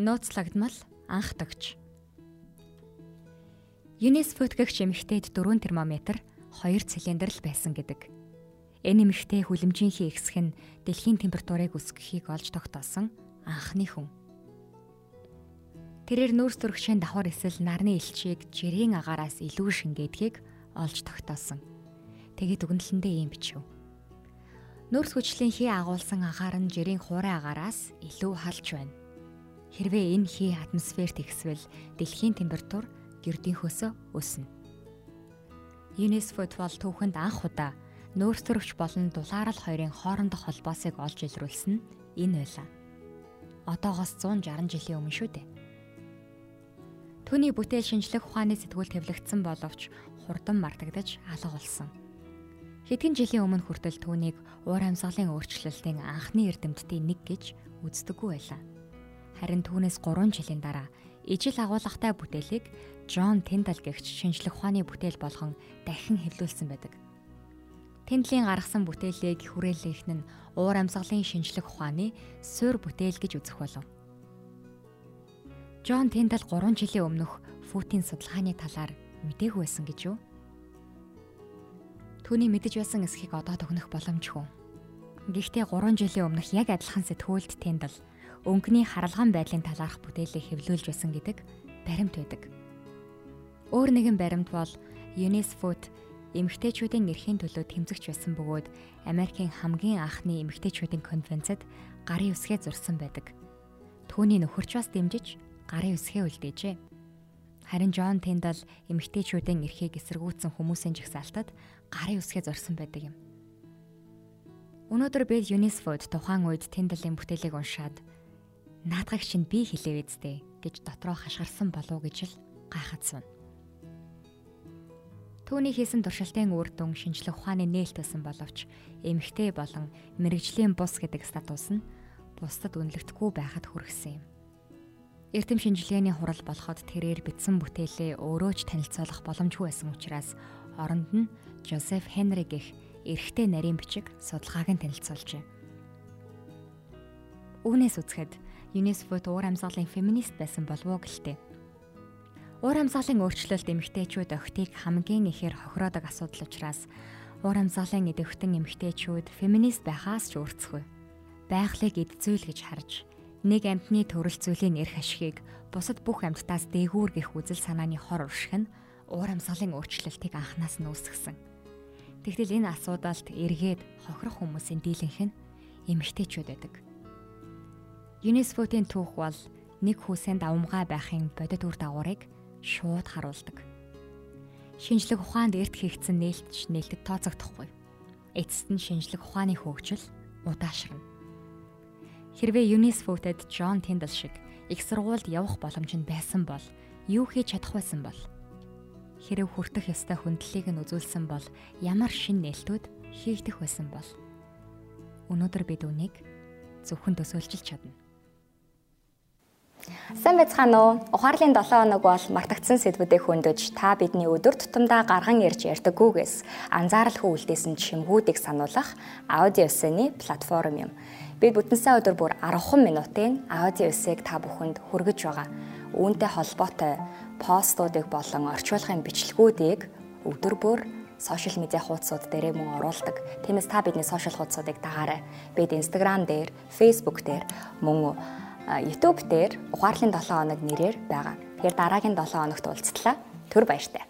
Нууцлагдмал анх тогч. ЮНЕСФОд гэгч эмэгтэйд 4 термометр 2 цилиндр л байсан гэдэг. Энэ эмэгтэй хүлэмжийнхээ ихсэх нь дэлхийн температурыг өсгөхийг олж тогтоосон анхны хүн. Тэрээр нүүрс төрөгчийн давхар эсвэл нарны элчийг жирийн агаараас илүү шингээдгийг олж тогтоосон. Тэгээд үгэнлэндээ ийм бичв. Нүүрс хүчлийн хий агуулсан агаар нь жирийн хуурай агаараас илүү халж байна. Хэрвээ энэ хий атмосферт ихсвэл дэлхийн температур гэрдийнхөөсөө өснө. ЮНЕСКОд бол түүхэнд анх удаа нөөц төрөгч болон дулаарл хоёрын хоорондох холбоосыг олж илрүүлсэн нь энэ байлаа. Одоогоос 160 жилийн өмнө шүү дээ. Түүний бүтээл шинжлэх ухааны сэтгүүл тавилагдсан боловч хурдан мартагдаж алга болсон. Хэдхэн жилийн өмнө хүртэл түүнийг уур амьсгалын өөрчлөлтийн анхны эрдэмтдийн нэг гэж үздэггүй байлаа. Харин түүнээс 3 жилийн дараа ижил агуулгатай бүтээлийг Джон Тендал гэгч шинжлэх ухааны бүтээл болгон дахин хэвлүүлсэн байдаг. Тендлийн гаргасан бүтээлийг хүрээлэх нь уур амьсгалын шинжлэх ухааны суурь бүтээл гэж үзэх болов. Джон Тендал 3 жилийн өмнөх фүтийн судалгааны талаар мэдээгүй байсан гэж юу? Түүний мэдэж байсан эсхийг одоо төгнөх боломжгүй. Гэхдээ 3 жилийн өмнөх яг адилхан сэтгүүлд Тендал өнгөний харалгаан байдлын талаарх бүтээлийг хэвлүүлж байсан гэдэг баримт байдаг. Өөр нэгэн баримт бол ЮНЕСФОд эмэгтэйчүүдийн эрхийн төлөө тэмцэгч байсан бөгөөд Америкийн хамгийн анхны эмэгтэйчүүдийн конвенцэд гарын үсгээ зурсан байдаг. Түүний нөхөрч бас дэмжиж гарын үсгээ үлдээжээ. Харин Джон Тендал эмэгтэйчүүдийн эрхийг эсэргүүцсэн хүмүүсийн жагсаалтад гарын үсгээ зурсан байдаг юм. Өнөөдөр бид ЮНЕСФОд тухайн үед Тендалын бүтээлийг уншаад наадгаг чинь би хэлээ үздэй гэж дотроо хашгирсан болов гэж л гайхацсан. Түүний хийсэн туршилтын үр дүн шинжлэх ухааны нээлт байсан боловч эмгтэй болон мэрэгжлийн бус гэдэг статус нь бусдад үнэлэгдэхгүй байхад хүргэсэн юм. Эрдэм шинжилгээний хурал болоход тэрээр бичсэн бүтээлээ өөрөө ч танилцуулах боломжгүй байсан учраас оронд нь Жозеф Хенри гэх эрэгтэй нарийн бичиг судалгааг нь танилцуулжээ. Үүнээс үзэхэд ЮНЕСКОд уур амьсгалын феминист байсан болов уу гэлтэй. Уур амьсгалын өөрчлөлт эмэгтэйчүүд охтыг хамгийн ихээр хохироодог асуудал учраас уур амьсгалын идэвхтэн эмэгтэйчүүд феминист байхаас ч өөрцөхгүй. Байгалыг эд зүйл гэж харж нэг амьтны төрөл зүйлийн эрх ашигыг бусад бүх амьтдаас дээгүүр гэх үзэл санааны хор урших нь уур амьсгалын өөрчлөлтийг анханаас нь үүсгэсэн. Тэгтэл энэ асуудалд эргээд хохирох хүмүүсийн дийлэнх нь эмэгтэйчүүд байдаг. ЮНЕСКО-ийн түүх бол нэг хүүсэнд авамгай байхын бодит үр дагаврыг шууд харуулдаг. Шинжлэх ухаанд эрт хийгдсэн нээлтч нээлтэд тооцогдохгүй. Эцэст нь шинжлэх ухааны хөгжил удаашрна. Хэрвээ ЮНЕСКО-тэд Джон Тиндл шиг их сургуульд явах боломж нь байсан бол юу хийж чадах байсан бол хэрэг хүртэх ёстой хүндлэлийг нь үзүүлсэн бол ямар шин нээлтүүд хийгдэх байсан бол өнөөдөр бид үнийг зөвхөн төсөөлж чадна. Сайн байцгаана уу? Ухаарлын 7 хоног бол мартагдсан сэдвүүдээ хөндөж та бидний өдөр тутамдаа гарган ярьж ярьдаггүйгээс анзааралгүй үлдээсэн чимгүүдийг сануулах аудио эссэний платформ юм. Бид бүтэнсээ өдөр бүр 10 минутын аудио эссэг та бүхэнд хүргэж байгаа. Үүнтэй холбоотой постуудыг болон орчуулгын бичлэгүүдийг өдөр бүр сошиал медиа хуудасууд дээрээ мөн оруулдаг. Тиймээс та бидний сошиал хуудасуудыг дагаарай. Бид Instagram дээр, Facebook дээр мөн YouTube дээр ухаарлын 7 хоног нэрээр байгаа. Тэгэхээр дараагийн 7 хоногт уулзтлаа. Түр баяртай.